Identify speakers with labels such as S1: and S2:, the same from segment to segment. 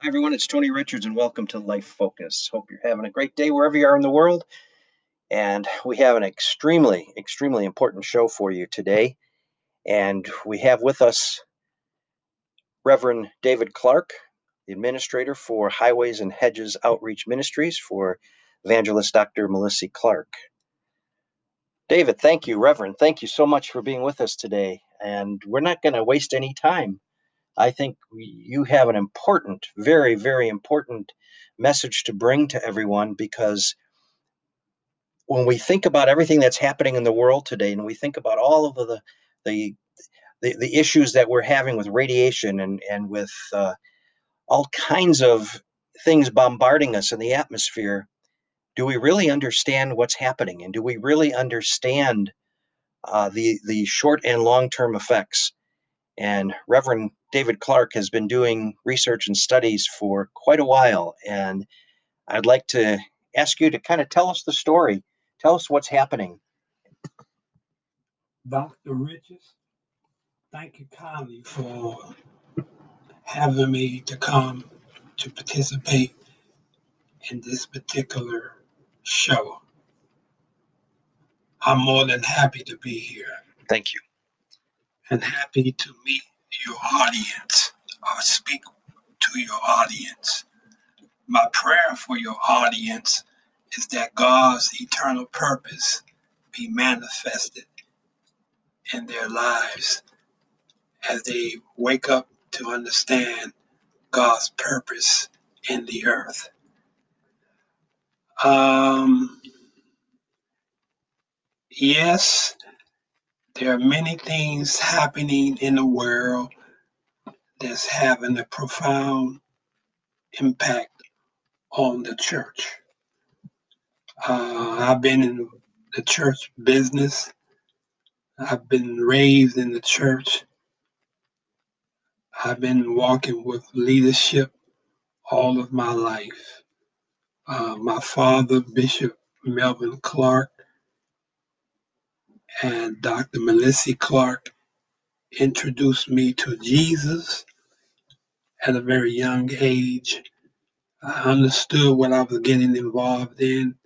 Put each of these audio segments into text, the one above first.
S1: Hi, everyone. It's Tony Richards, and welcome to Life Focus. Hope you're having a great day wherever you are in the world. And we have an extremely, extremely important show for you today. And we have with us Reverend David Clark, the administrator for Highways and Hedges Outreach Ministries for evangelist Dr. Melissa Clark. David, thank you, Reverend. Thank you so much for being with us today. And we're not going to waste any time. I think you have an important, very, very important message to bring to everyone because when we think about everything that's happening in the world today and we think about all of the the the, the issues that we're having with radiation and and with uh, all kinds of things bombarding us in the atmosphere do we really understand what's happening? And do we really understand uh, the the short and long term effects and Reverend David Clark has been doing research and studies for quite a while. And I'd like to ask you to kind of tell us the story. Tell us what's happening.
S2: Dr. Richards, thank you kindly for having me to come to participate in this particular show. I'm more than happy to be here.
S1: Thank you
S2: and happy to meet your audience or speak to your audience. My prayer for your audience is that God's eternal purpose be manifested in their lives as they wake up to understand God's purpose in the earth. Um, yes, there are many things happening in the world that's having a profound impact on the church. Uh, I've been in the church business. I've been raised in the church. I've been walking with leadership all of my life. Uh, my father, Bishop Melvin Clark, and Dr. Melissa Clark introduced me to Jesus at a very young age. I understood what I was getting involved in,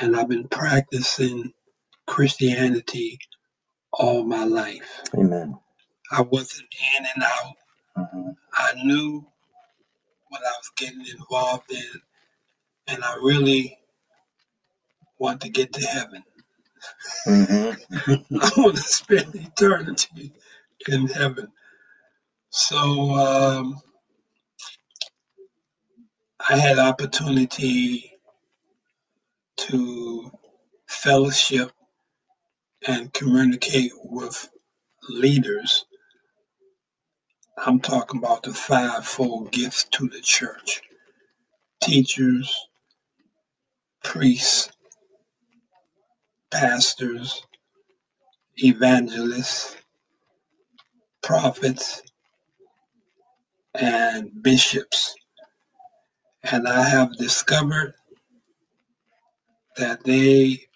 S2: and I've been practicing Christianity all my life.
S1: Amen.
S2: I wasn't in and out. Mm-hmm. I knew what I was getting involved in, and I really want to get to heaven. Mm-hmm. I want to spend eternity in heaven. So um, I had opportunity to fellowship and communicate with leaders. I'm talking about the fivefold gifts to the church teachers, priests, pastors, evangelists, prophets, and bishops. And I have discovered that they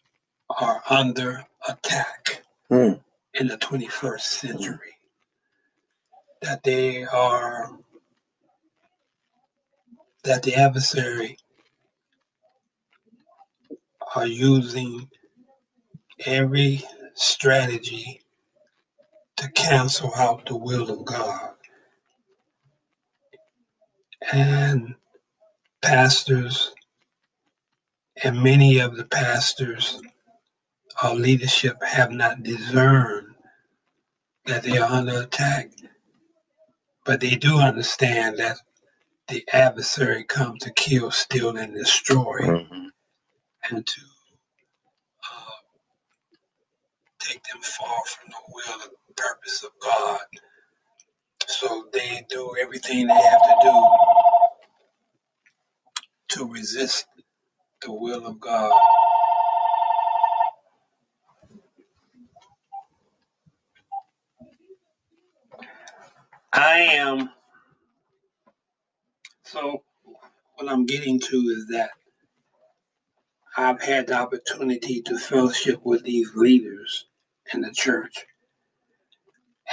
S2: are under attack mm. in the 21st century. That they are, that the adversary are using every strategy to cancel out the will of God. And pastors and many of the pastors or leadership have not discerned that they are under attack, but they do understand that the adversary comes to kill, steal, and destroy, mm-hmm. and to uh, take them far from the will and purpose of God. So they do everything they have to do to resist the will of God. I am. So, what I'm getting to is that I've had the opportunity to fellowship with these leaders in the church.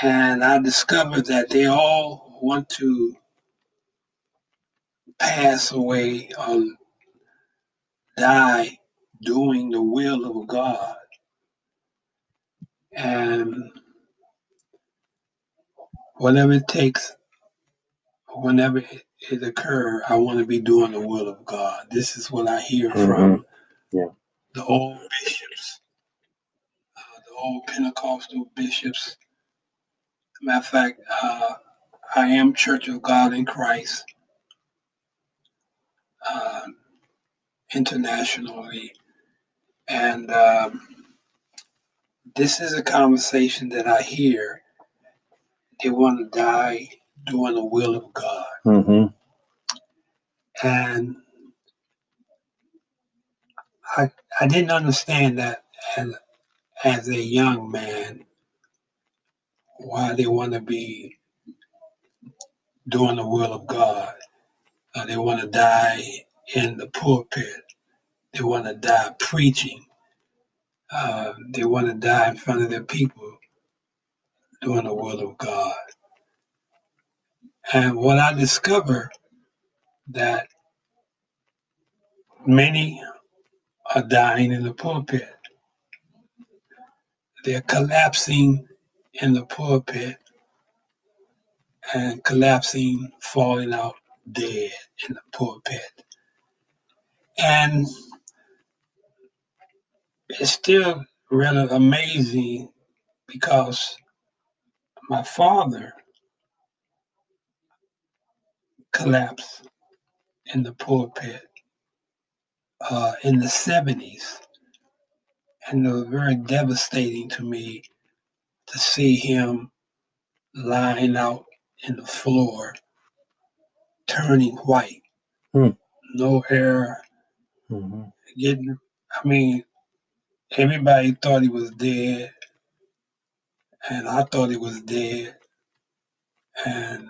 S2: And I discovered that they all want to pass away or die doing the will of God. And whatever it takes, whenever it, occurs, I want to be doing the will of God. This is what I hear
S3: Mhm.
S2: from
S3: Yeah.
S2: the old bishops, old Pentecostal bishops. Matter of fact, uh, I am Church of God in Christ uh, internationally, and um, this is a conversation that I hear. They want to die doing the will of God,
S3: hmm
S2: and I I didn't understand that as as a young man why they want to be doing the will of God. Uh, they want to die in the pulpit. They want to die preaching. Uh, they want to die in front of their people doing the will of God. And what I discover that many are dying in the pulpit. They're collapsing in the pulpit and collapsing, falling out dead in the pulpit. And it's still rather amazing because my father collapsed in the pulpit uh, in the 70s. And it was very devastating to me to see him lying out in the floor, turning white.
S3: Hmm.
S2: No hair,
S3: hmm
S2: getting, I mean, everybody thought he was dead, and I thought he was dead. And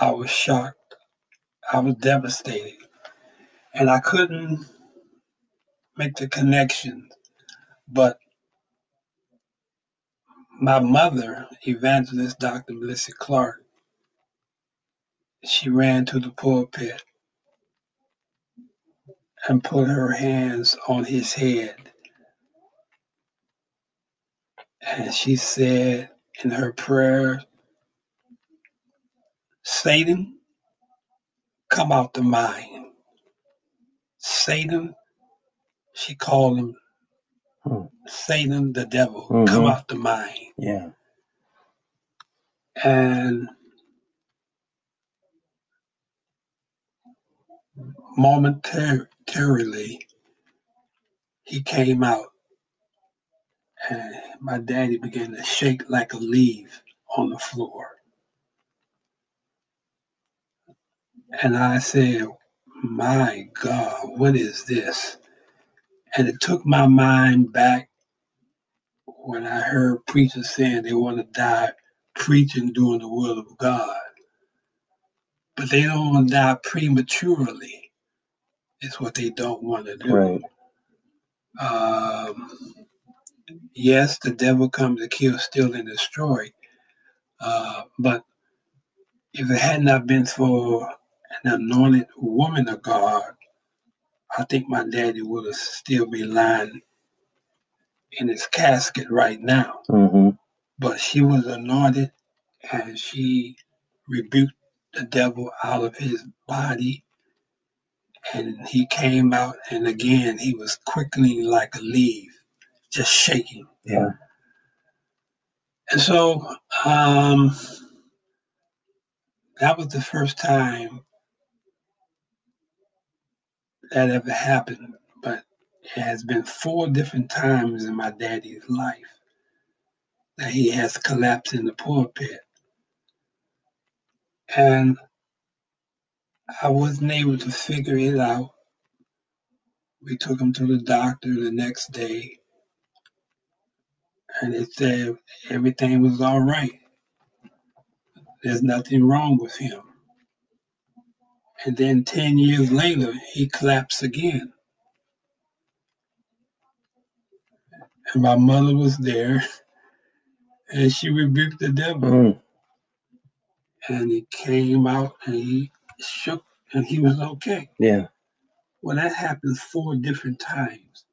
S2: I was shocked. I was devastated. And I couldn't make the connection. But my mother, evangelist Dr. Melissa Clark, she ran to the pulpit and put her hands on his head. And she said in her prayer, Satan, come out the mind. Satan, she called him
S3: Hmm.
S2: Satan the devil,
S3: Mhm.
S2: come out the mind.
S3: Yeah.
S2: And momentarily, he came out, and my daddy began to shake like a leaf on the floor. And I said, My God, what is this? And it took my mind back when I heard preachers saying they want to die preaching doing the will of God. But they don't want to die prematurely, It's what they don't want to do.
S3: Right.
S2: Um, yes, the devil comes to kill, steal, and destroy. Uh, but if it had not been for an anointed woman of God, I think my daddy would have still been lying in his casket right now.
S3: hmm
S2: But she was anointed and she rebuked the devil out of his body. And he came out, and again, he was quickening like a leaf, just shaking.
S3: Yeah.
S2: And so um, that was the first time that ever happened. But it has been four different times in my daddy's life that he has collapsed in the pulpit. And I wasn't able to figure it out. We took him to the doctor the next day, and they said everything was all right. There's nothing wrong with him. And then 10 years later, he collapsed again. And my mother was there, and she rebuked the devil.
S3: Mm.
S2: And he came out and he shook and he was okay.
S3: Yeah.
S2: Well, that happened four different times.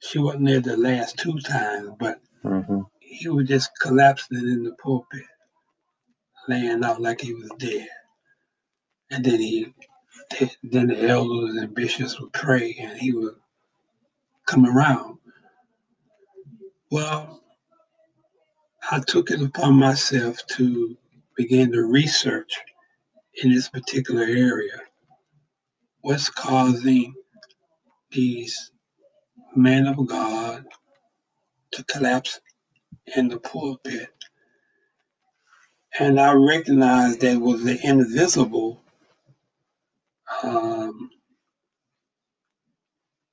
S2: She wasn't there the last two times, but
S3: Mm-hmm.
S2: he was just collapsing in the pulpit, laying out like he was dead. And then he, then the elders and bishops would pray, and he would come around. Well, I took it upon myself to begin to research in this particular area what's causing these men of God to collapse in the pulpit. And I recognized that was the invisible um,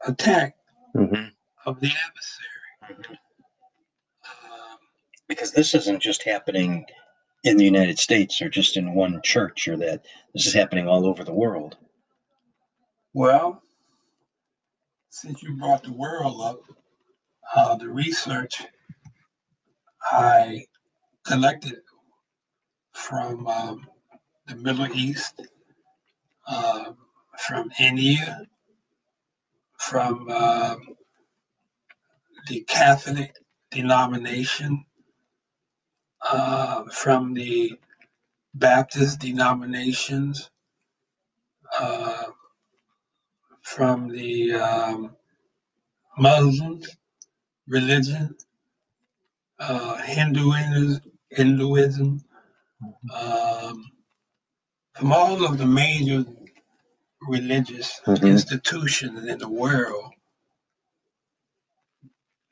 S2: attack
S3: Mm-hmm.
S2: of the adversary. Um,
S3: Because this isn't just happening in the United States or just in one church or that. This is happening all over the world.
S2: well, since you brought the world up, uh, the research I collected from um, the Middle East, uh, from India, from um the Catholic denomination, uh, from the Baptist denominations, uh, from the um, Muslim religion, uh, Hinduism, Hinduism, um, from all of the major religious
S3: Mhm.
S2: institutions in the world,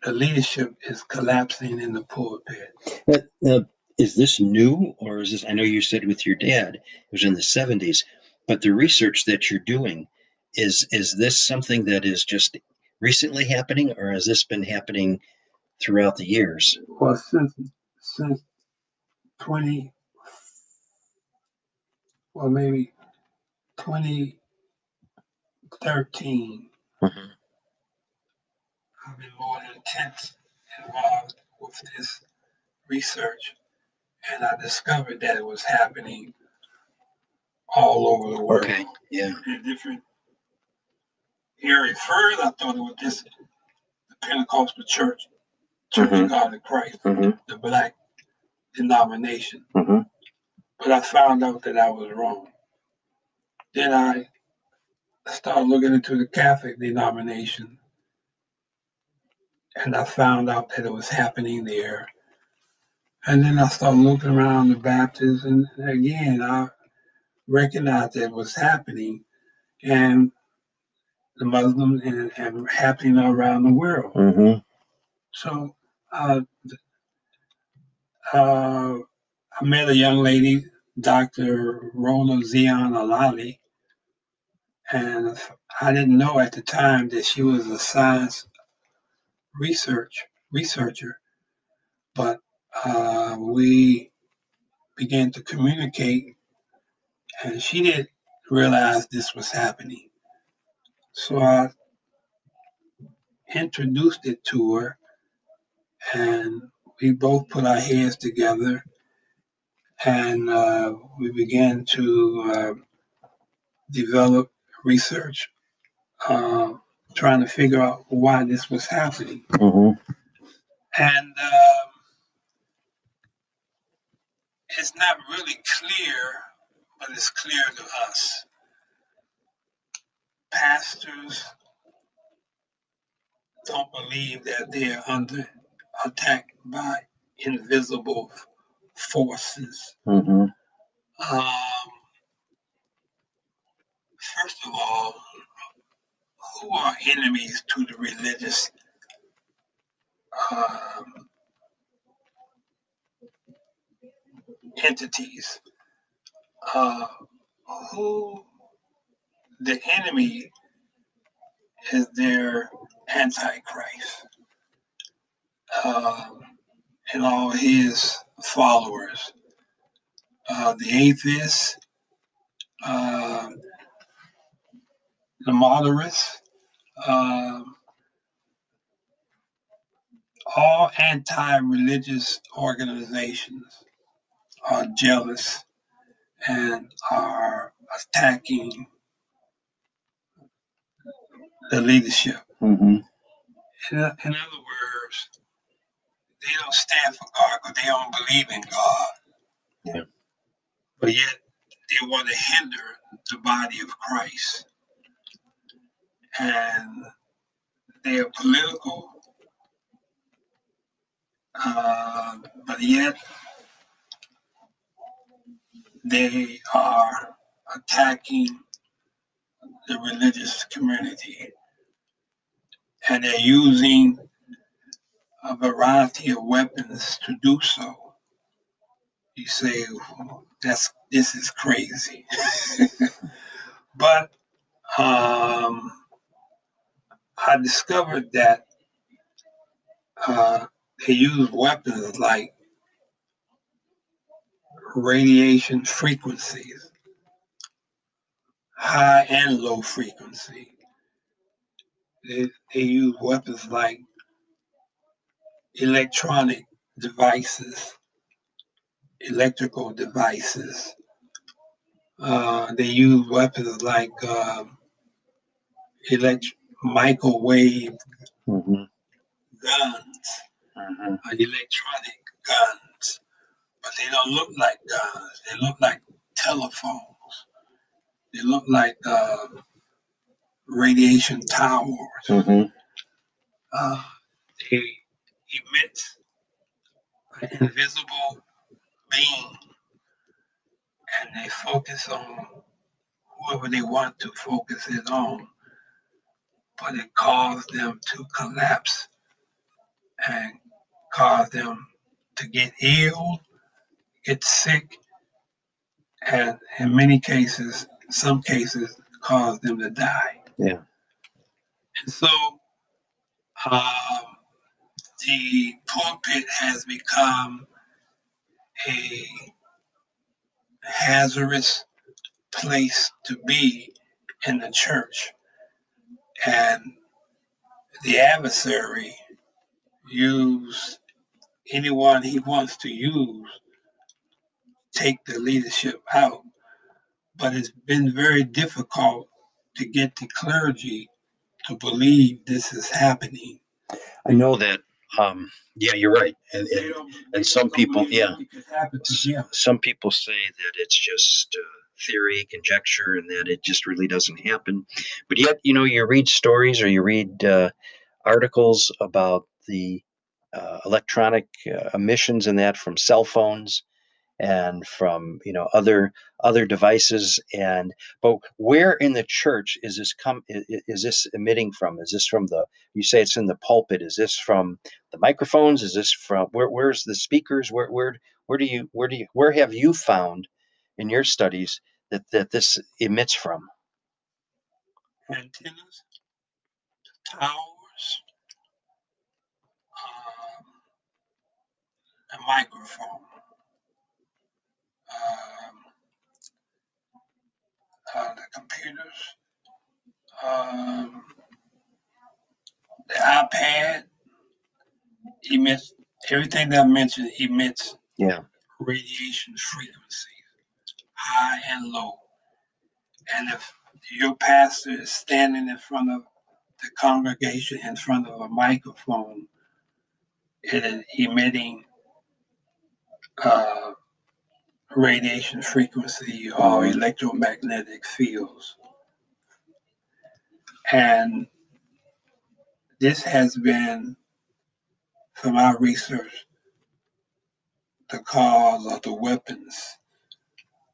S2: the leadership is collapsing in the pulpit.
S3: Now, now, is this new or is this? I know you said with your dad it was in the seventies, but the research that you're doing is is this something that is just recently happening, or has this been happening throughout the years?
S2: Well, since since twenty, well maybe twenty thirteen,
S3: Mhm.
S2: I've been more intense involved with this research, and I discovered that it was happening all over the world
S3: Okay. Yeah.
S2: in different areas. First, I thought it was just the Pentecostal Church, Church
S3: Mhm.
S2: of God in Christ,
S3: Mm-hmm.
S2: the black denomination.
S3: Mhm.
S2: But I found out that I was wrong. Then I started looking into the Catholic denomination, and I found out that it was happening there. And then I started looking around the Baptists, and again, I recognized that it was happening, and the Muslims and, and happening around the world.
S3: Mm-hmm.
S2: So uh, uh, I met a young lady, Dr. Rona Zion Alali, and I didn't know at the time that she was a science research researcher, but uh, we began to communicate, and she didn't realize this was happening. So I introduced it to her, and we both put our heads together, and uh, we began to uh, develop research, uh, trying to figure out why this was happening.
S3: Mm-hmm.
S2: And um it's not really clear, but it's clear to us. Pastors don't believe that they're under attack by invisible forces.
S3: Mm-hmm.
S2: Um, first of all, who are enemies to the religious um, entities? Uh, who the enemy is their antichrist um, and all his followers. Uh, the atheists, uh, the moderates, um, all anti-religious organizations are jealous and are attacking the leadership.
S1: Mm-hmm.
S2: In, in other words, they don't stand for God because they don't believe in God.
S1: Yeah.
S2: But yet they want to hinder the body of Christ. And they are political, uh, but yet they are attacking the religious community. And they're using a variety of weapons to do so. You say, that's this is crazy. but um, I discovered that uh, they use weapons like radiation frequencies, high and low frequency. They, they use weapons like electronic devices, electrical devices. Uh, they use weapons like um, elect- microwave
S1: Mm-hmm.
S2: guns,
S1: Mm-hmm.
S2: electronic guns, but they don't look like guns. They look like telephones. They look like uh, radiation towers.
S1: Mm-hmm.
S2: Uh, they emit an invisible beam, and they focus on whoever they want to focus it on, but it caused them to collapse and cause them to get ill, get sick, and in many cases, some cases, caused them to die.
S1: Yeah.
S2: And so um, the pulpit has become a hazardous place to be in the church. And the adversary use anyone he wants to use take the leadership out but it's been very difficult to get the clergy to believe this is happening
S1: I know that. Um, yeah, you're right. And, and and some people- yeah.
S2: it could happen to
S1: s-
S2: them.
S1: some people say that it's just uh, theory, conjecture, and that it just really doesn't happen. But yet, you know, you read stories or you read uh, articles about the uh, electronic uh, emissions and that from cell phones and from you know other other devices. And but where in the church is this come i- i- is this emitting from? Is this from the you say it's in the pulpit. Is this from the microphones? Is this from where where's the speakers? Where where where do you where do you where have you found in your studies that that this emits from?
S2: Antennas, towers, um, a microphone, um, uh, the computers, um, the iPad emits everything that I mentioned emits
S1: yeah.
S2: radiation frequency, high and low. And if your pastor is standing in front of the congregation in front of a microphone, it is emitting uh, radiation frequency or electromagnetic fields. And this has been, from our research, the cause of the weapons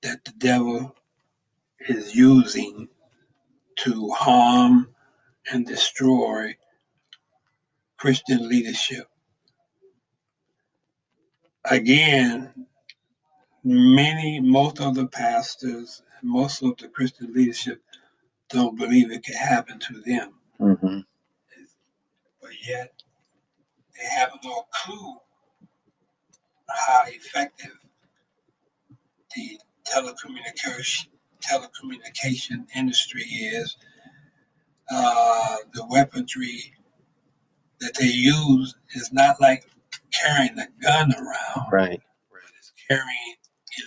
S2: that the devil is using to harm and destroy Christian leadership. Again, many, most of the pastors, most of the Christian leadership don't believe it can happen to them,
S1: hmm
S2: but yet they have no clue how effective the telecommunication telecommunication industry is. Uh, the weaponry that they use is not like carrying a gun around,
S1: right
S2: it's carrying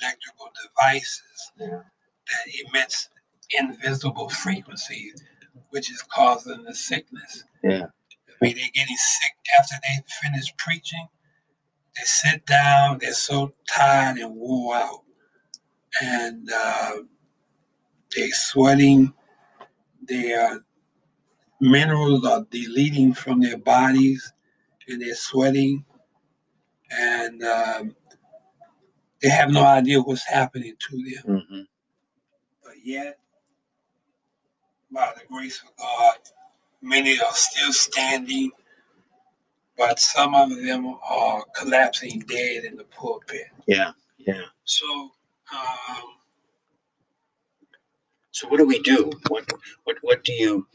S2: electrical devices
S1: Yeah.
S2: that emits invisible frequencies, which is causing the sickness.
S1: Yeah.
S2: I mean, they're getting sick after they finish preaching. They sit down, they're so tired and wore out. And uh, they're sweating, their minerals are deleting from their bodies, and they're sweating. And um, they have no idea what's happening to them.
S1: hmm
S2: But yet, by the grace of God, many are still standing, but some of them are collapsing dead in the pulpit.
S1: Yeah. Yeah.
S2: So, um,
S1: So what do we do? What what what do you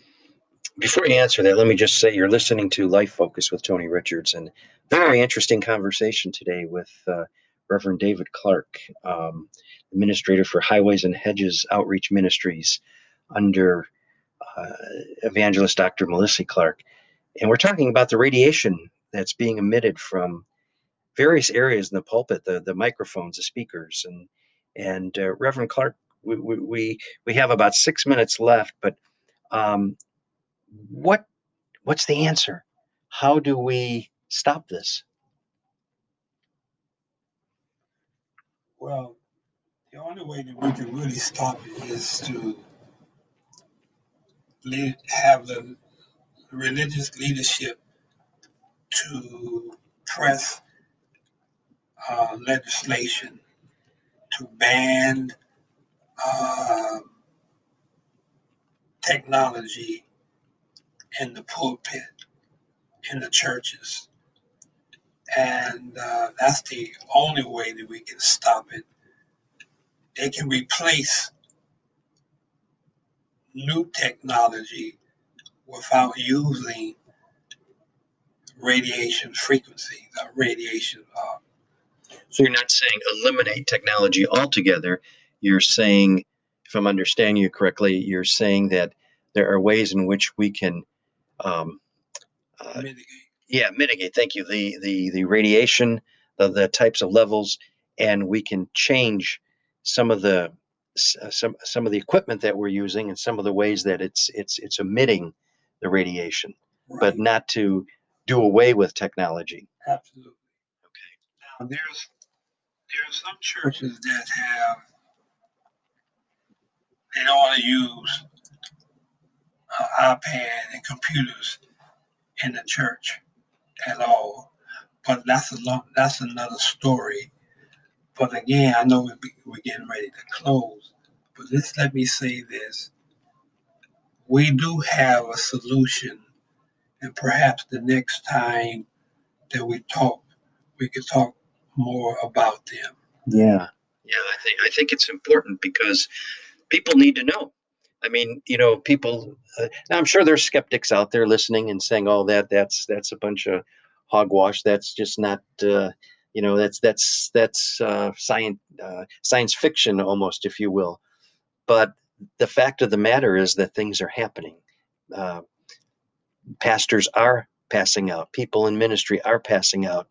S1: before you answer that, let me just say you're listening to Life Focus with Tony Richards and very interesting conversation today with uh, Reverend David Clark, um, administrator for Highways and Hedges Outreach Ministries under uh, evangelist Dr. Melissa Clark. And we're talking about the radiation that's being emitted from various areas in the pulpit, the, the microphones, the speakers, and and uh, Reverend Clark, we, we we have about six minutes left, but um, what what's the answer? How do we stop this?
S2: well, the only way that we can really stop it is to have the religious leadership to press uh, legislation to ban uh, technology in the pulpit, in the churches. And uh, that's the only way that we can stop it. They can replace new technology without using radiation frequencies, uh, radiation. Uh,
S1: So you're not saying eliminate technology altogether. You're saying, if I'm understanding you correctly, you're saying that there are ways in which we can, um, uh,
S2: mitigate.
S1: yeah, mitigate. Thank you. The the the radiation, the the types of levels, and we can change some of the uh, some some of the equipment that we're using and some of the ways that it's it's it's emitting the radiation,
S2: Right.
S1: but not to do away with technology.
S2: Absolutely. Okay. Now there's there's some churches that have they don't want to use uh, iPad and computers in the church at all. But that's a long, that's another story. But again, I know we're, we're getting ready to close. But just let me say this: we do have a solution, and perhaps the next time that we talk, we could talk more about them.
S1: Yeah. Yeah, I think I think it's important because people need to know. I mean, you know, people. Uh, now, I'm sure there's skeptics out there listening and saying, "Oh, that that's that's a bunch of hogwash. That's just not, uh, you know, that's that's that's uh, science uh, science fiction almost, if you will." But the fact of the matter is that things are happening. Uh, pastors are passing out. People in ministry are passing out,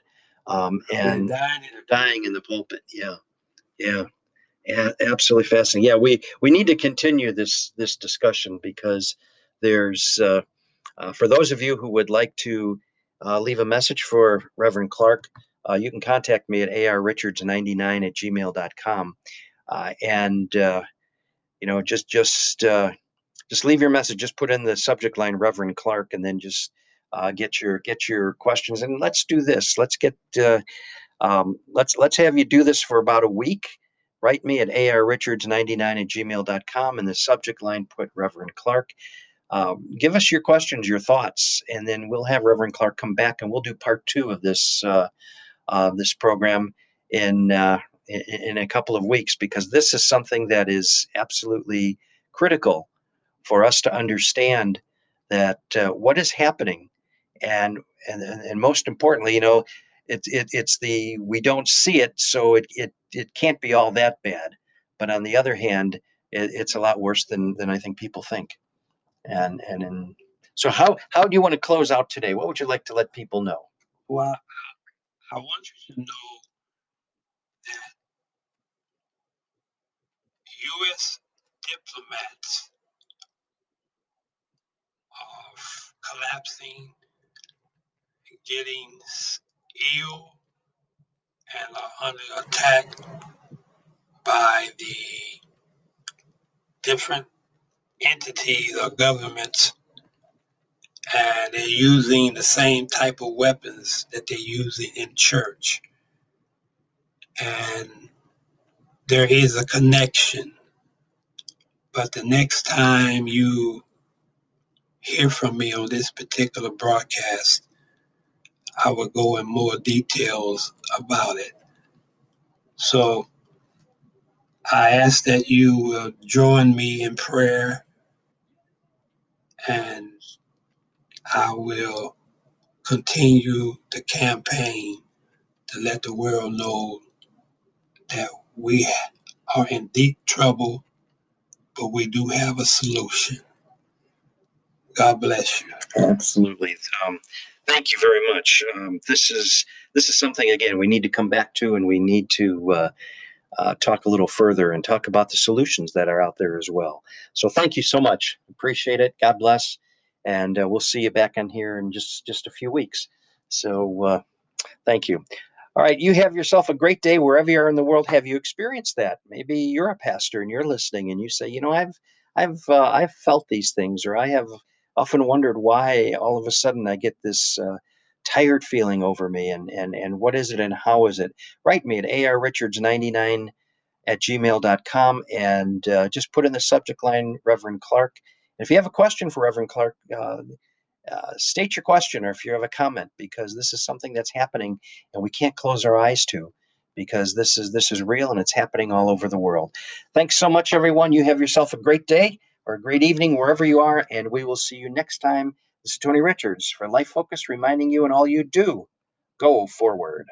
S1: um, and
S2: dying in the
S1: dying in the pulpit. Yeah, yeah, yeah, absolutely fascinating. Yeah, we we need to continue this this discussion because there's uh, uh, for those of you who would like to uh, leave a message for Reverend Clark, uh, you can contact me at arrichards99 at gmail.com. Uh, and uh, you know, just just uh, just leave your message. Just put in the subject line Reverend Clark, and then just uh, get your get your questions. And let's do this. Let's get uh, um, let's let's have you do this for about a week. Write me at arrichards99 at gmail.com. In the subject line, put Reverend Clark. Um, give us your questions, your thoughts, and then we'll have Reverend Clark come back and we'll do part two of this uh, uh, this program in, uh, in a couple of weeks because this is something that is absolutely critical for us to understand that uh, what is happening and and and most importantly, you know, it, it it's the we don't see it, so it it it can't be all that bad. But on the other hand, it, it's a lot worse than than I think people think. And and in, so how how do you want to close out today? What would you like to let people know?
S2: Well, I want you to know that U.S. diplomats are collapsing, getting ill, and are under attack by the different entities or governments and they're using the same type of weapons that they're using in church. And there is a connection. But the next time you hear from me on this particular broadcast, I will go in more details about it. So I ask that you will join me in prayer and I will continue the campaign to let the world know that we are in deep trouble, but we do have a solution. God bless you.
S1: Absolutely. Um, thank you very much. Um, this is this is something again we need to come back to, and we need to uh, uh, talk a little further and talk about the solutions that are out there as well. So thank you so much. Appreciate it. God bless and uh, we'll see you back on here in just just a few weeks. So uh, thank you. All right, you have yourself a great day wherever you are in the world. Have you experienced that? Maybe you're a pastor and you're listening, and you say, you know, I've I've uh, I've felt these things, or I have often wondered why all of a sudden I get this uh, tired feeling over me, and and and what is it, and how is it? Write me at arrichards99 at gmail.com and uh, just put in the subject line Reverend Clark And if you have a question for Reverend Clark, uh, uh, state your question or if you have a comment because this is something that's happening and we can't close our eyes to because this is this is real and it's happening all over the world. Thanks so much everyone. You have yourself a great day or a great evening wherever you are and we will see you next time. This is Tony Richards for Life Focus reminding you in all you do go forward.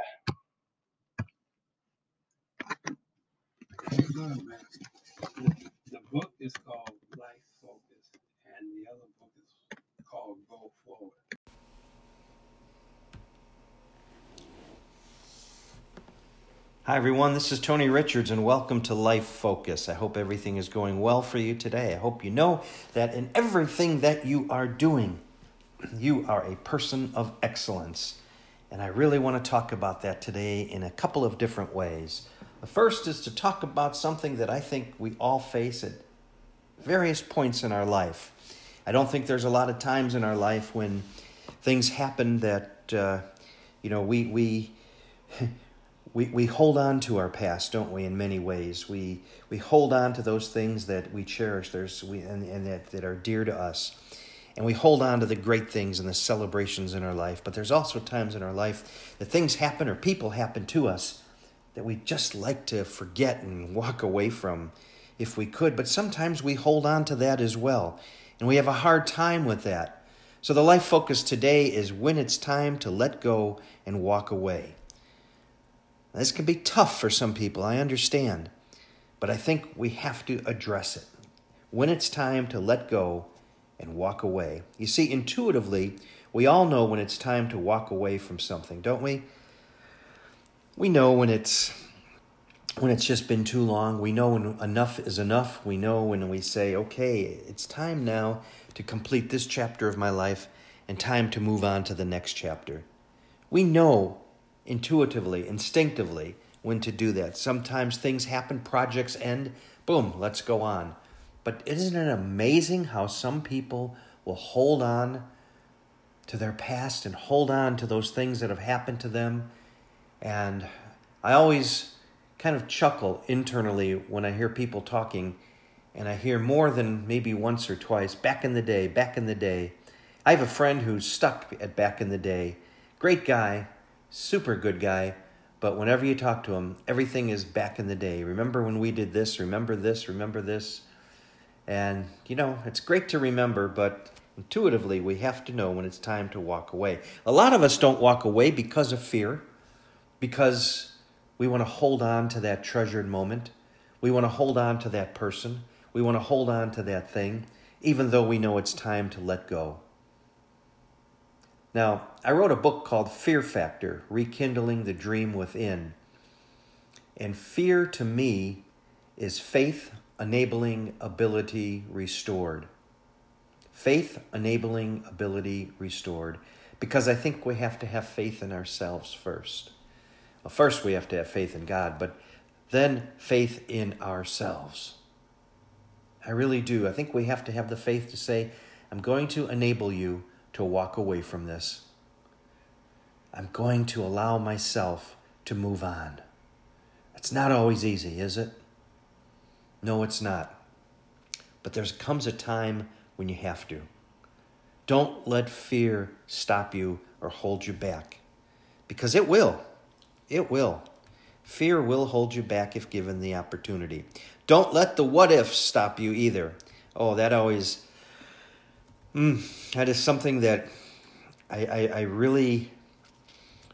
S2: The book is called Life Focus, and the other book is called Go Forward.
S1: Hi, everyone. This is Tony Richards, and welcome to Life Focus. I hope everything is going well for you today. I hope you know that in everything that you are doing, you are a person of excellence. And I really want to talk about that today in a couple of different ways. The first is to talk about something that I think we all face at various points in our life. I don't think there's a lot of times in our life when things happen that uh, you know we we. we, we hold on to our past, don't we? In many ways, we we hold on to those things that we cherish, there's we and, and that, that are dear to us, and we hold on to the great things and the celebrations in our life. But there's also times in our life that things happen or people happen to us that we just like to forget and walk away from, if we could. But sometimes we hold on to that as well, and we have a hard time with that. So, the life focus today is when it's time to let go and walk away. This can be tough for some people, I understand, but I think we have to address it. When it's time to let go and walk away. You see, intuitively, we all know when it's time to walk away from something, don't we? We know when it's when it's just been too long. We know when enough is enough. We know when we say, okay, it's time now to complete this chapter of my life and time to move on to the next chapter. We know intuitively, instinctively, when to do that. Sometimes things happen, projects end, boom, let's go on. But isn't it amazing how some people will hold on to their past and hold on to those things that have happened to them? And I always kind of chuckle internally when I hear people talking, and I hear more than maybe once or twice back in the day, back in the day. I have a friend who's stuck at back in the day. Great guy, super good guy, but whenever you talk to him, everything is back in the day. Remember when we did this? Remember this? Remember this? And, you know, it's great to remember, but intuitively, we have to know when it's time to walk away. A lot of us don't walk away because of fear, because we want to hold on to that treasured moment. We want to hold on to that person. We want to hold on to that thing, even though we know it's time to let go. Now, I wrote a book called Fear Factor Rekindling the Dream Within. And fear to me is faith enabling ability restored. Faith enabling ability restored. Because I think we have to have faith in ourselves first. Well, first, we have to have faith in God, but then faith in ourselves. I really do. I think we have to have the faith to say, I'm going to enable you to walk away from this. I'm going to allow myself to move on. It's not always easy, is it? No, it's not. But there comes a time when you have to. Don't let fear stop you or hold you back because it will. It will. Fear will hold you back if given the opportunity. Don't let the what ifs stop you either. Oh, that always, mm, that is something that I, I, I really,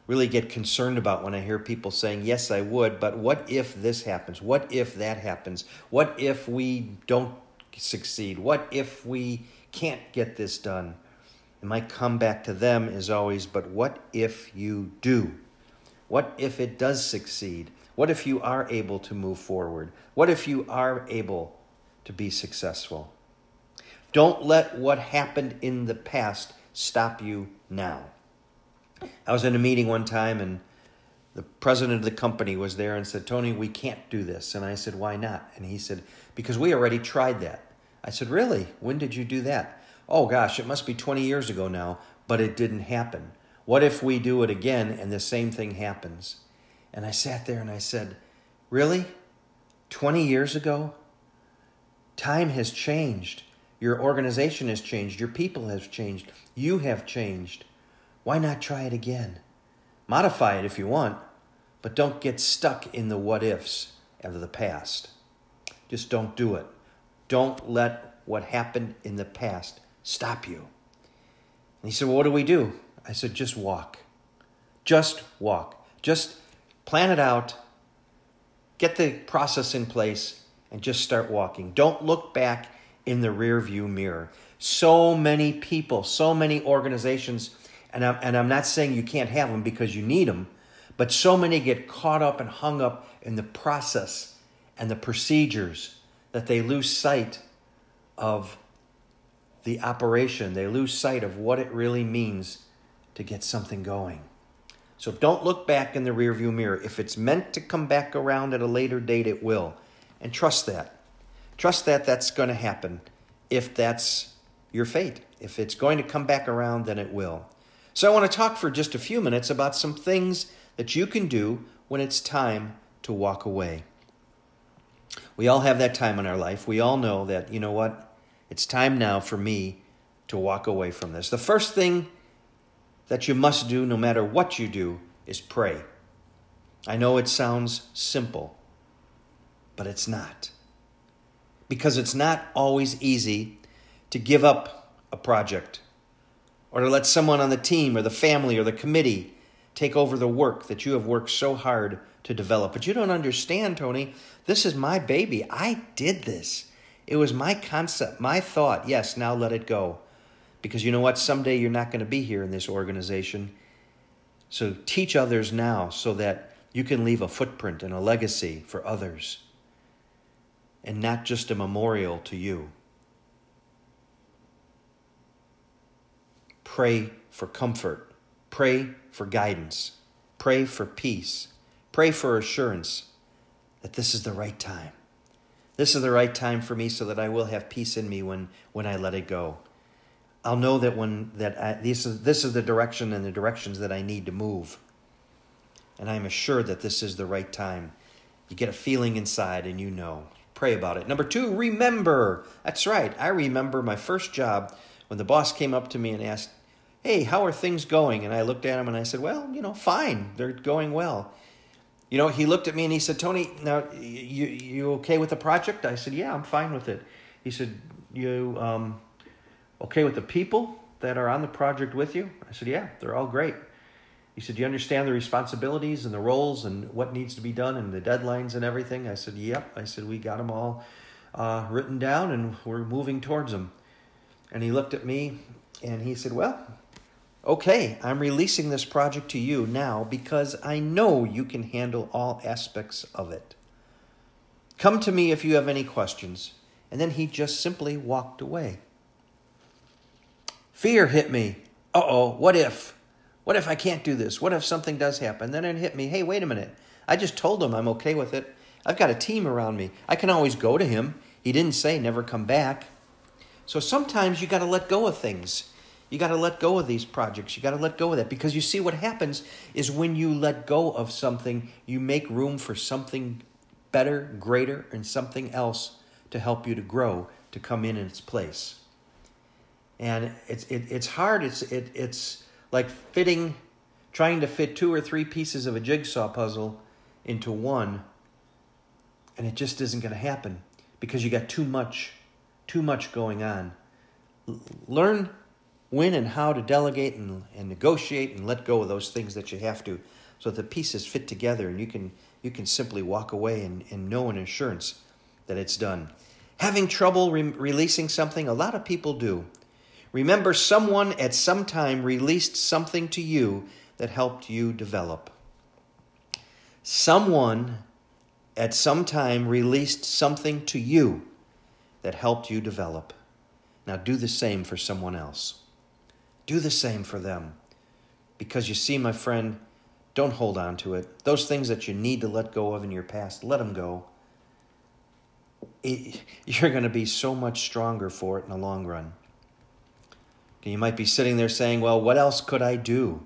S1: really get concerned about when I hear people saying, Yes, I would, but what if this happens? What if that happens? What if we don't succeed? What if we can't get this done? And my comeback to them is always, But what if you do? What if it does succeed? What if you are able to move forward? What if you are able to be successful? Don't let what happened in the past stop you now. I was in a meeting one time and the president of the company was there and said, Tony, we can't do this. And I said, Why not? And he said, Because we already tried that. I said, Really? When did you do that? Oh gosh, it must be 20 years ago now, but it didn't happen. What if we do it again and the same thing happens? And I sat there and I said, Really? 20 years ago? Time has changed. Your organization has changed. Your people have changed. You have changed. Why not try it again? Modify it if you want, but don't get stuck in the what ifs of the past. Just don't do it. Don't let what happened in the past stop you. And he said, Well, what do we do? I said, just walk. Just walk. Just plan it out, get the process in place, and just start walking. Don't look back in the rear view mirror. So many people, so many organizations, and I'm, and I'm not saying you can't have them because you need them, but so many get caught up and hung up in the process and the procedures that they lose sight of the operation. They lose sight of what it really means to get something going. So don't look back in the rearview mirror. If it's meant to come back around at a later date, it will. And trust that. Trust that that's going to happen if that's your fate. If it's going to come back around, then it will. So I want to talk for just a few minutes about some things that you can do when it's time to walk away. We all have that time in our life. We all know that, you know what? It's time now for me to walk away from this. The first thing that you must do no matter what you do is pray. I know it sounds simple, but it's not. Because it's not always easy to give up a project or to let someone on the team or the family or the committee take over the work that you have worked so hard to develop. But you don't understand, Tony. This is my baby. I did this. It was my concept, my thought. Yes, now let it go. Because you know what? Someday you're not going to be here in this organization. So teach others now so that you can leave a footprint and a legacy for others and not just a memorial to you. Pray for comfort. Pray for guidance. Pray for peace. Pray for assurance that this is the right time. This is the right time for me so that I will have peace in me when, when I let it go. I'll know that when that I, this is this is the direction and the directions that I need to move. And I'm assured that this is the right time. You get a feeling inside and you know. Pray about it. Number 2, remember. That's right. I remember my first job when the boss came up to me and asked, "Hey, how are things going?" And I looked at him and I said, "Well, you know, fine. They're going well." You know, he looked at me and he said, "Tony, now you you okay with the project?" I said, "Yeah, I'm fine with it." He said, "You um okay with the people that are on the project with you? I said, Yeah, they're all great. He said, Do you understand the responsibilities and the roles and what needs to be done and the deadlines and everything? I said, Yep. I said, We got them all uh, written down and we're moving towards them. And he looked at me and he said, Well, okay, I'm releasing this project to you now because I know you can handle all aspects of it. Come to me if you have any questions. And then he just simply walked away. Fear hit me. Uh oh, what if? What if I can't do this? What if something does happen? Then it hit me. Hey, wait a minute. I just told him I'm okay with it. I've got a team around me. I can always go to him. He didn't say never come back. So sometimes you got to let go of things. You got to let go of these projects. You got to let go of that because you see what happens is when you let go of something, you make room for something better, greater, and something else to help you to grow, to come in its place. And it's it, it's hard. It's it, it's like fitting, trying to fit two or three pieces of a jigsaw puzzle into one, and it just isn't going to happen because you got too much, too much going on. L- learn when and how to delegate and, and negotiate and let go of those things that you have to so that the pieces fit together and you can you can simply walk away and, and know an assurance that it's done having trouble re- releasing something a lot of people do remember someone at some time released something to you that helped you develop someone at some time released something to you that helped you develop now do the same for someone else do the same for them. Because you see, my friend, don't hold on to it. Those things that you need to let go of in your past, let them go. It, you're going to be so much stronger for it in the long run. You might be sitting there saying, Well, what else could I do?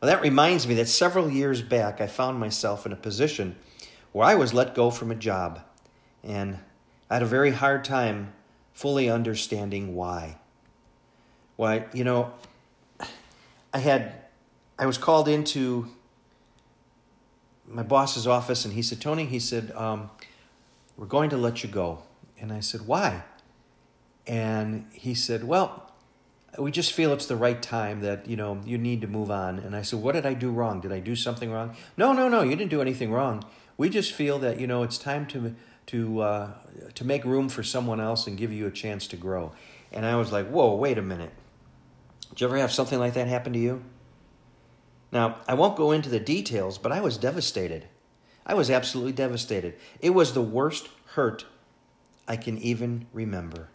S1: Well, that reminds me that several years back, I found myself in a position where I was let go from a job. And I had a very hard time fully understanding why. Why, you know, I had, I was called into my boss's office and he said, Tony, he said, um, we're going to let you go. And I said, why? And he said, well, we just feel it's the right time that, you know, you need to move on. And I said, what did I do wrong? Did I do something wrong? No, no, no, you didn't do anything wrong. We just feel that, you know, it's time to, to, uh, to make room for someone else and give you a chance to grow. And I was like, whoa, wait a minute. Did you ever have something like that happen to you? Now, I won't go into the details, but I was devastated. I was absolutely devastated. It was the worst hurt I can even remember.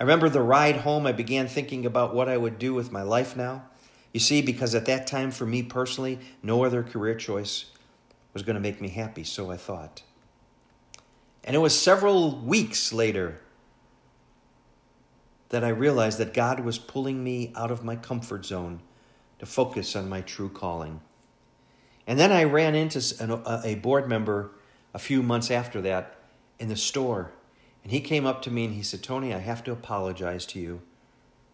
S1: I remember the ride home, I began thinking about what I would do with my life now. You see, because at that time, for me personally, no other career choice was going to make me happy, so I thought. And it was several weeks later that I realized that God was pulling me out of my comfort zone to focus on my true calling. And then I ran into uh, a board member a few months after that in the store. And he came up to me and he said, Tony, I have to apologize to you.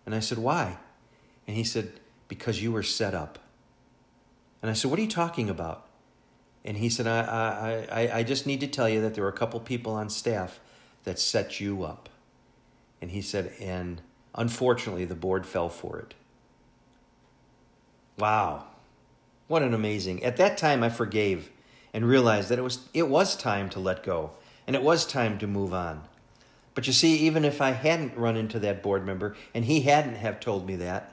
S1: And I said, Why? And he said, Because you were set up. And I said, What are you talking about? And he said, I, I, I, I just need to tell you that there were a couple people on staff that set you up. And he said, and unfortunately, the board fell for it. Wow. What an amazing. At that time, I forgave and realized that it was, it was time to let go and it was time to move on. But you see, even if I hadn't run into that board member and he hadn't have told me that,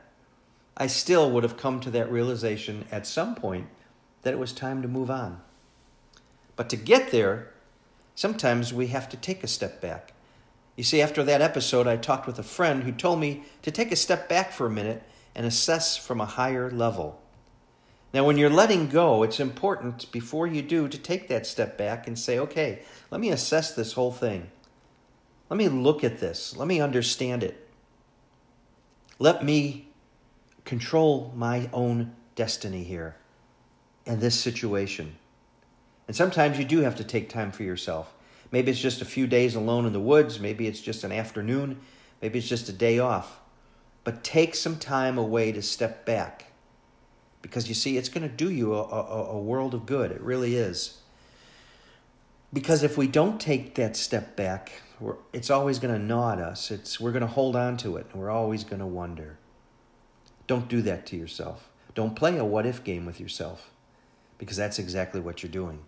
S1: I still would have come to that realization at some point that it was time to move on. But to get there, sometimes we have to take a step back you see, after that episode, I talked with a friend who told me to take a step back for a minute and assess from a higher level. Now, when you're letting go, it's important before you do to take that step back and say, okay, let me assess this whole thing. Let me look at this. Let me understand it. Let me control my own destiny here in this situation. And sometimes you do have to take time for yourself. Maybe it's just a few days alone in the woods. Maybe it's just an afternoon. Maybe it's just a day off. But take some time away to step back. Because you see, it's going to do you a, a, a world of good. It really is. Because if we don't take that step back, it's always going to gnaw at us. It's, we're going to hold on to it, and we're always going to wonder. Don't do that to yourself. Don't play a what if game with yourself, because that's exactly what you're doing.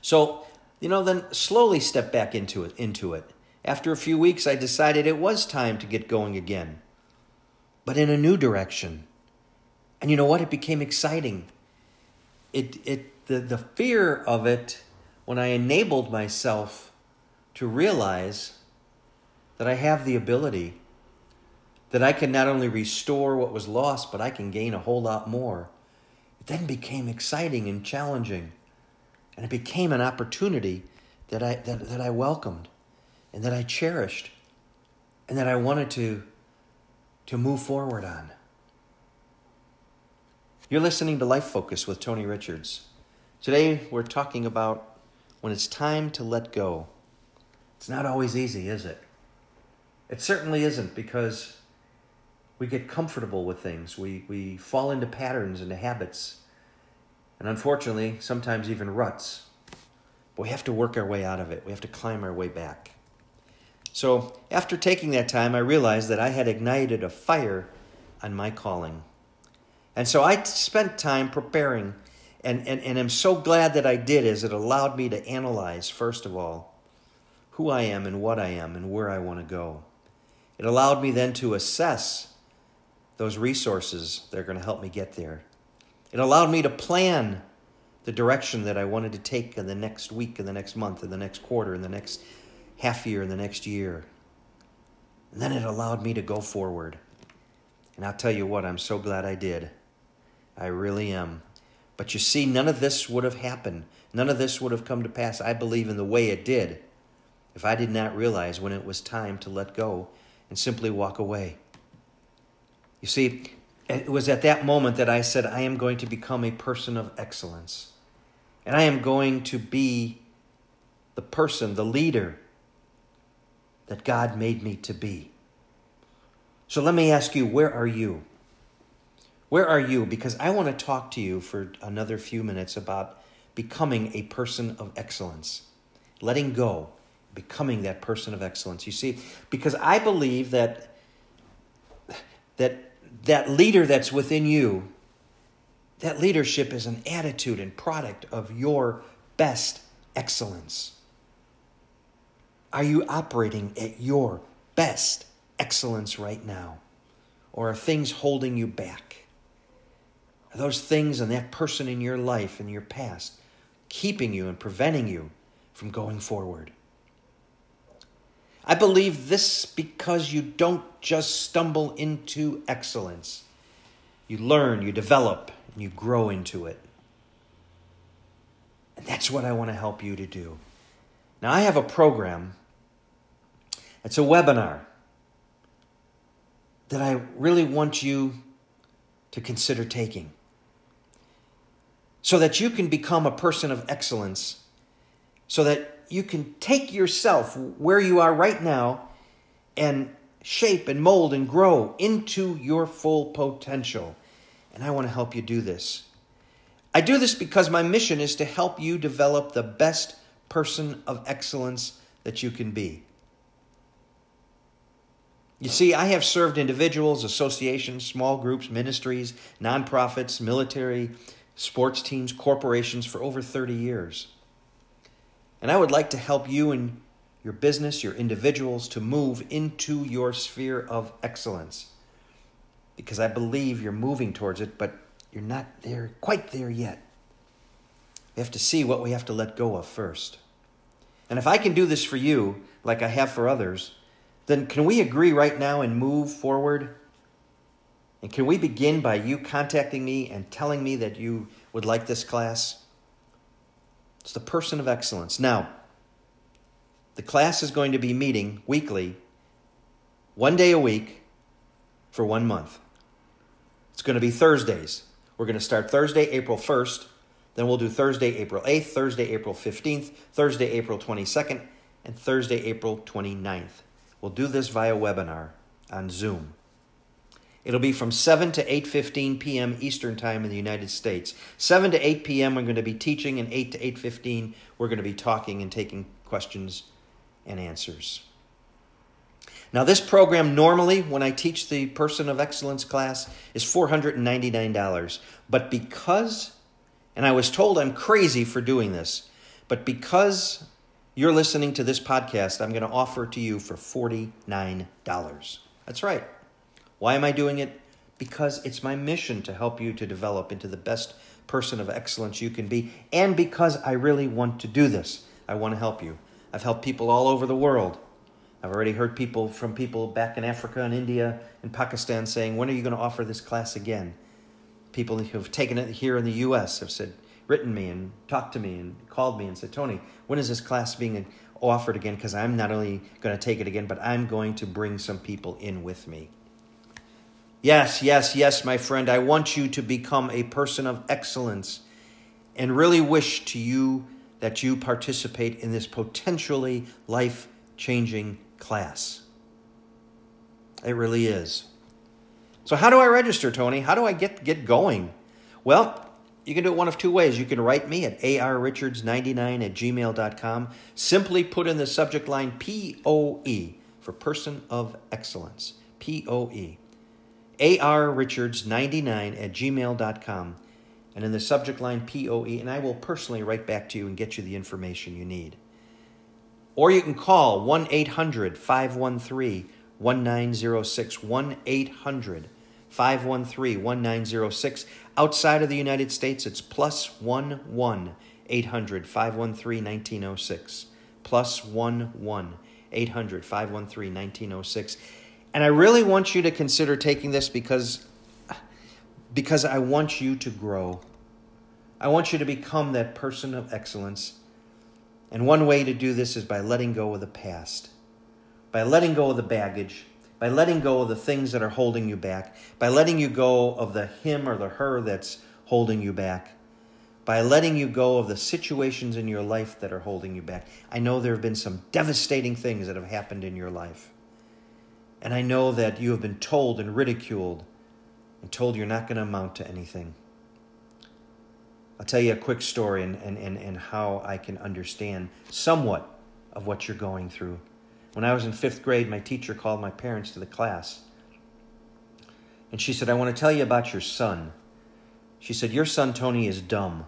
S1: So you know, then slowly step back into it, into it. After a few weeks, I decided it was time to get going again, but in a new direction. And you know what? It became exciting. It, it, the, the fear of it when I enabled myself to realize that I have the ability that I can not only restore what was lost, but I can gain a whole lot more. It then became exciting and challenging. And it became an opportunity that I, that, that I welcomed and that I cherished and that I wanted to, to move forward on. You're listening to Life Focus with Tony Richards. Today we're talking about when it's time to let go. It's not always easy, is it? It certainly isn't because we get comfortable with things. We, we fall into patterns, into habits, and unfortunately, sometimes even ruts. But we have to work our way out of it. We have to climb our way back. So, after taking that time, I realized that I had ignited a fire on my calling. And so I spent time preparing, and, and, and I'm so glad that I did, as it allowed me to analyze, first of all, who I am and what I am and where I want to go. It allowed me then to assess those resources that are going to help me get there. It allowed me to plan the direction that I wanted to take in the next week, in the next month, in the next quarter, in the next half year, in the next year. And then it allowed me to go forward. And I'll tell you what, I'm so glad I did. I really am. But you see, none of this would have happened. None of this would have come to pass, I believe, in the way it did if I did not realize when it was time to let go and simply walk away. You see, it was at that moment that I said, I am going to become a person of excellence. And I am going to be the person, the leader that God made me to be. So let me ask you, where are you? Where are you? Because I want to talk to you for another few minutes about becoming a person of excellence, letting go, becoming that person of excellence. You see, because I believe that that that leader that's within you, that leadership is an attitude and product of your best excellence. Are you operating at your best excellence right now? Or are things holding you back? Are those things and that person in your life and your past keeping you and preventing you from going forward? I believe this because you don't just stumble into excellence. You learn, you develop, and you grow into it. And that's what I want to help you to do. Now, I have a program, it's a webinar that I really want you to consider taking so that you can become a person of excellence, so that you can take yourself where you are right now and shape and mold and grow into your full potential. And I want to help you do this. I do this because my mission is to help you develop the best person of excellence that you can be. You see, I have served individuals, associations, small groups, ministries, nonprofits, military, sports teams, corporations for over 30 years. And I would like to help you and your business, your individuals, to move into your sphere of excellence. Because I believe you're moving towards it, but you're not there, quite there yet. We have to see what we have to let go of first. And if I can do this for you, like I have for others, then can we agree right now and move forward? And can we begin by you contacting me and telling me that you would like this class? It's the person of excellence. Now, the class is going to be meeting weekly, one day a week, for one month. It's going to be Thursdays. We're going to start Thursday, April 1st. Then we'll do Thursday, April 8th, Thursday, April 15th, Thursday, April 22nd, and Thursday, April 29th. We'll do this via webinar on Zoom. It'll be from 7 to 8:15 p.m. Eastern Time in the United States. 7 to 8 p.m. we're going to be teaching and 8 to 8:15 we're going to be talking and taking questions and answers. Now this program normally when I teach the Person of Excellence class is $499, but because and I was told I'm crazy for doing this, but because you're listening to this podcast, I'm going to offer it to you for $49. That's right. Why am I doing it? Because it's my mission to help you to develop into the best person of excellence you can be, and because I really want to do this. I want to help you. I've helped people all over the world. I've already heard people from people back in Africa and India and Pakistan saying, When are you going to offer this class again? People who have taken it here in the U.S. have said, written me and talked to me and called me and said, Tony, when is this class being offered again? Because I'm not only going to take it again, but I'm going to bring some people in with me. Yes, yes, yes, my friend, I want you to become a person of excellence and really wish to you that you participate in this potentially life changing class. It really is. So, how do I register, Tony? How do I get, get going? Well, you can do it one of two ways. You can write me at arrichards99 at gmail.com. Simply put in the subject line POE for Person of Excellence. POE. Arrichards99 at gmail.com. And in the subject line POE, and I will personally write back to you and get you the information you need. Or you can call 1 800 513 1906. 1 800 513 1906. Outside of the United States, it's plus 1 1 800 513 1906. Plus 1 1 800 513 1906. And I really want you to consider taking this because, because I want you to grow. I want you to become that person of excellence and one way to do this is by letting go of the past, by letting go of the baggage, by letting go of the things that are holding you back, by letting you go of the him or the her that's holding you back, by letting you go of the situations in your life that are holding you back. I know there have been some devastating things that have happened in your life. And I know that you have been told and ridiculed and told you're not going to amount to anything. I'll tell you a quick story and, and, and, and how I can understand somewhat of what you're going through. When I was in fifth grade, my teacher called my parents to the class. And she said, I want to tell you about your son. She said, Your son, Tony, is dumb,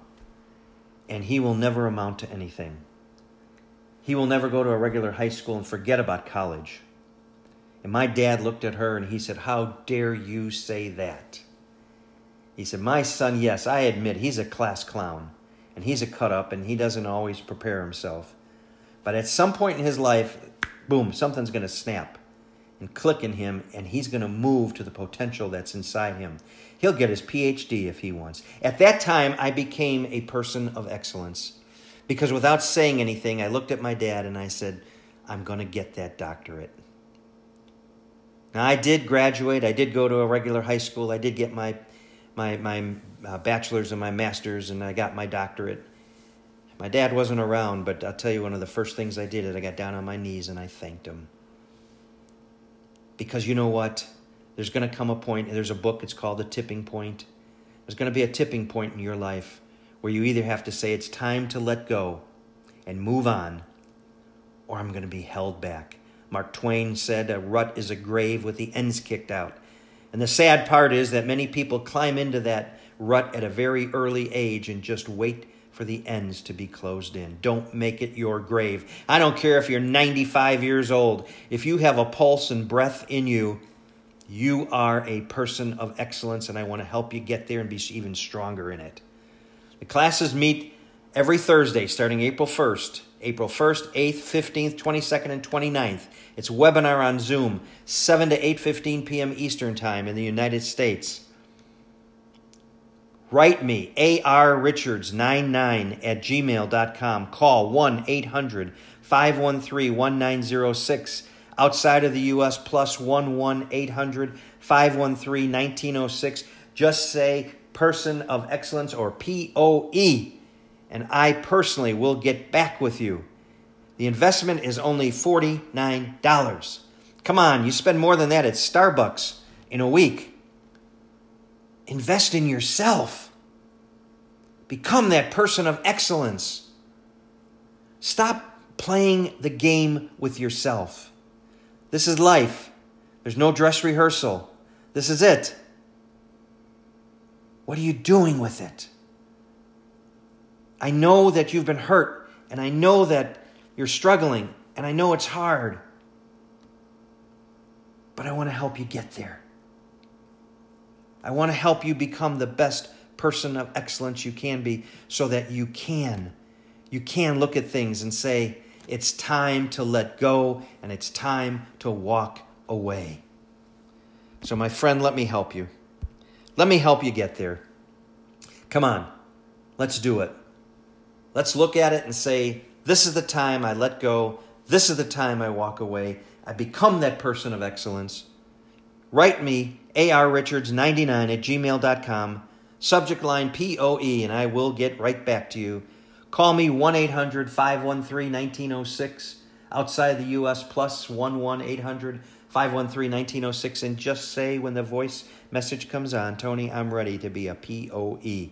S1: and he will never amount to anything. He will never go to a regular high school and forget about college. And my dad looked at her and he said, How dare you say that? He said, My son, yes, I admit he's a class clown and he's a cut up and he doesn't always prepare himself. But at some point in his life, boom, something's going to snap and click in him and he's going to move to the potential that's inside him. He'll get his PhD if he wants. At that time, I became a person of excellence because without saying anything, I looked at my dad and I said, I'm going to get that doctorate. Now, I did graduate. I did go to a regular high school. I did get my my, my uh, bachelor's and my master's, and I got my doctorate. My dad wasn't around, but I'll tell you one of the first things I did is I got down on my knees and I thanked him. Because you know what? There's going to come a point, there's a book, it's called The Tipping Point. There's going to be a tipping point in your life where you either have to say it's time to let go and move on, or I'm going to be held back. Mark Twain said, A rut is a grave with the ends kicked out. And the sad part is that many people climb into that rut at a very early age and just wait for the ends to be closed in. Don't make it your grave. I don't care if you're 95 years old. If you have a pulse and breath in you, you are a person of excellence, and I want to help you get there and be even stronger in it. The classes meet every Thursday starting April 1st. April 1st, 8th, 15th, 22nd, and 29th. It's webinar on Zoom, 7 to 8.15 p.m. Eastern Time in the United States. Write me, arrichards99 at gmail.com. Call 1 800 513 1906. Outside of the U.S., plus 1 1 800 513 1906. Just say Person of Excellence or POE and I personally will get back with you. The investment is only $49. Come on, you spend more than that at Starbucks in a week. Invest in yourself. Become that person of excellence. Stop playing the game with yourself. This is life. There's no dress rehearsal. This is it. What are you doing with it? I know that you've been hurt, and I know that you're struggling, and I know it's hard. But I want to help you get there. I want to help you become the best person of excellence you can be so that you can you can look at things and say it's time to let go and it's time to walk away. So my friend, let me help you. Let me help you get there. Come on. Let's do it. Let's look at it and say this is the time I let go. This is the time I walk away. I become that person of excellence. Write me, arrichards99 at gmail.com, subject line POE, and I will get right back to you. Call me 1 800 513 1906, outside the U.S., plus 1 1 800 513 1906, and just say when the voice message comes on, Tony, I'm ready to be a POE.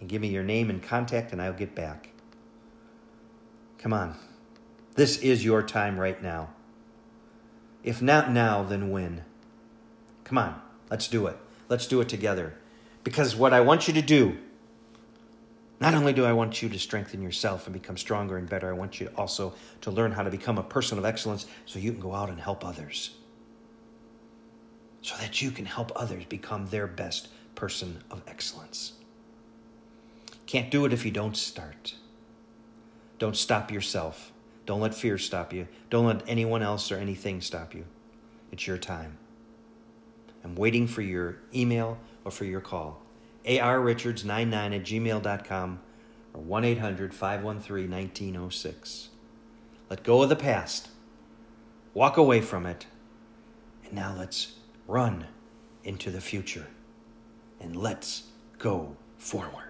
S1: And give me your name and contact, and I'll get back. Come on. This is your time right now. If not now, then when? Come on, let's do it. Let's do it together. Because what I want you to do, not only do I want you to strengthen yourself and become stronger and better, I want you also to learn how to become a person of excellence so you can go out and help others. So that you can help others become their best person of excellence. Can't do it if you don't start. Don't stop yourself. Don't let fear stop you. Don't let anyone else or anything stop you. It's your time. I'm waiting for your email or for your call. arrichards99 at gmail.com or 1 800 513 1906. Let go of the past. Walk away from it. And now let's run into the future. And let's go forward.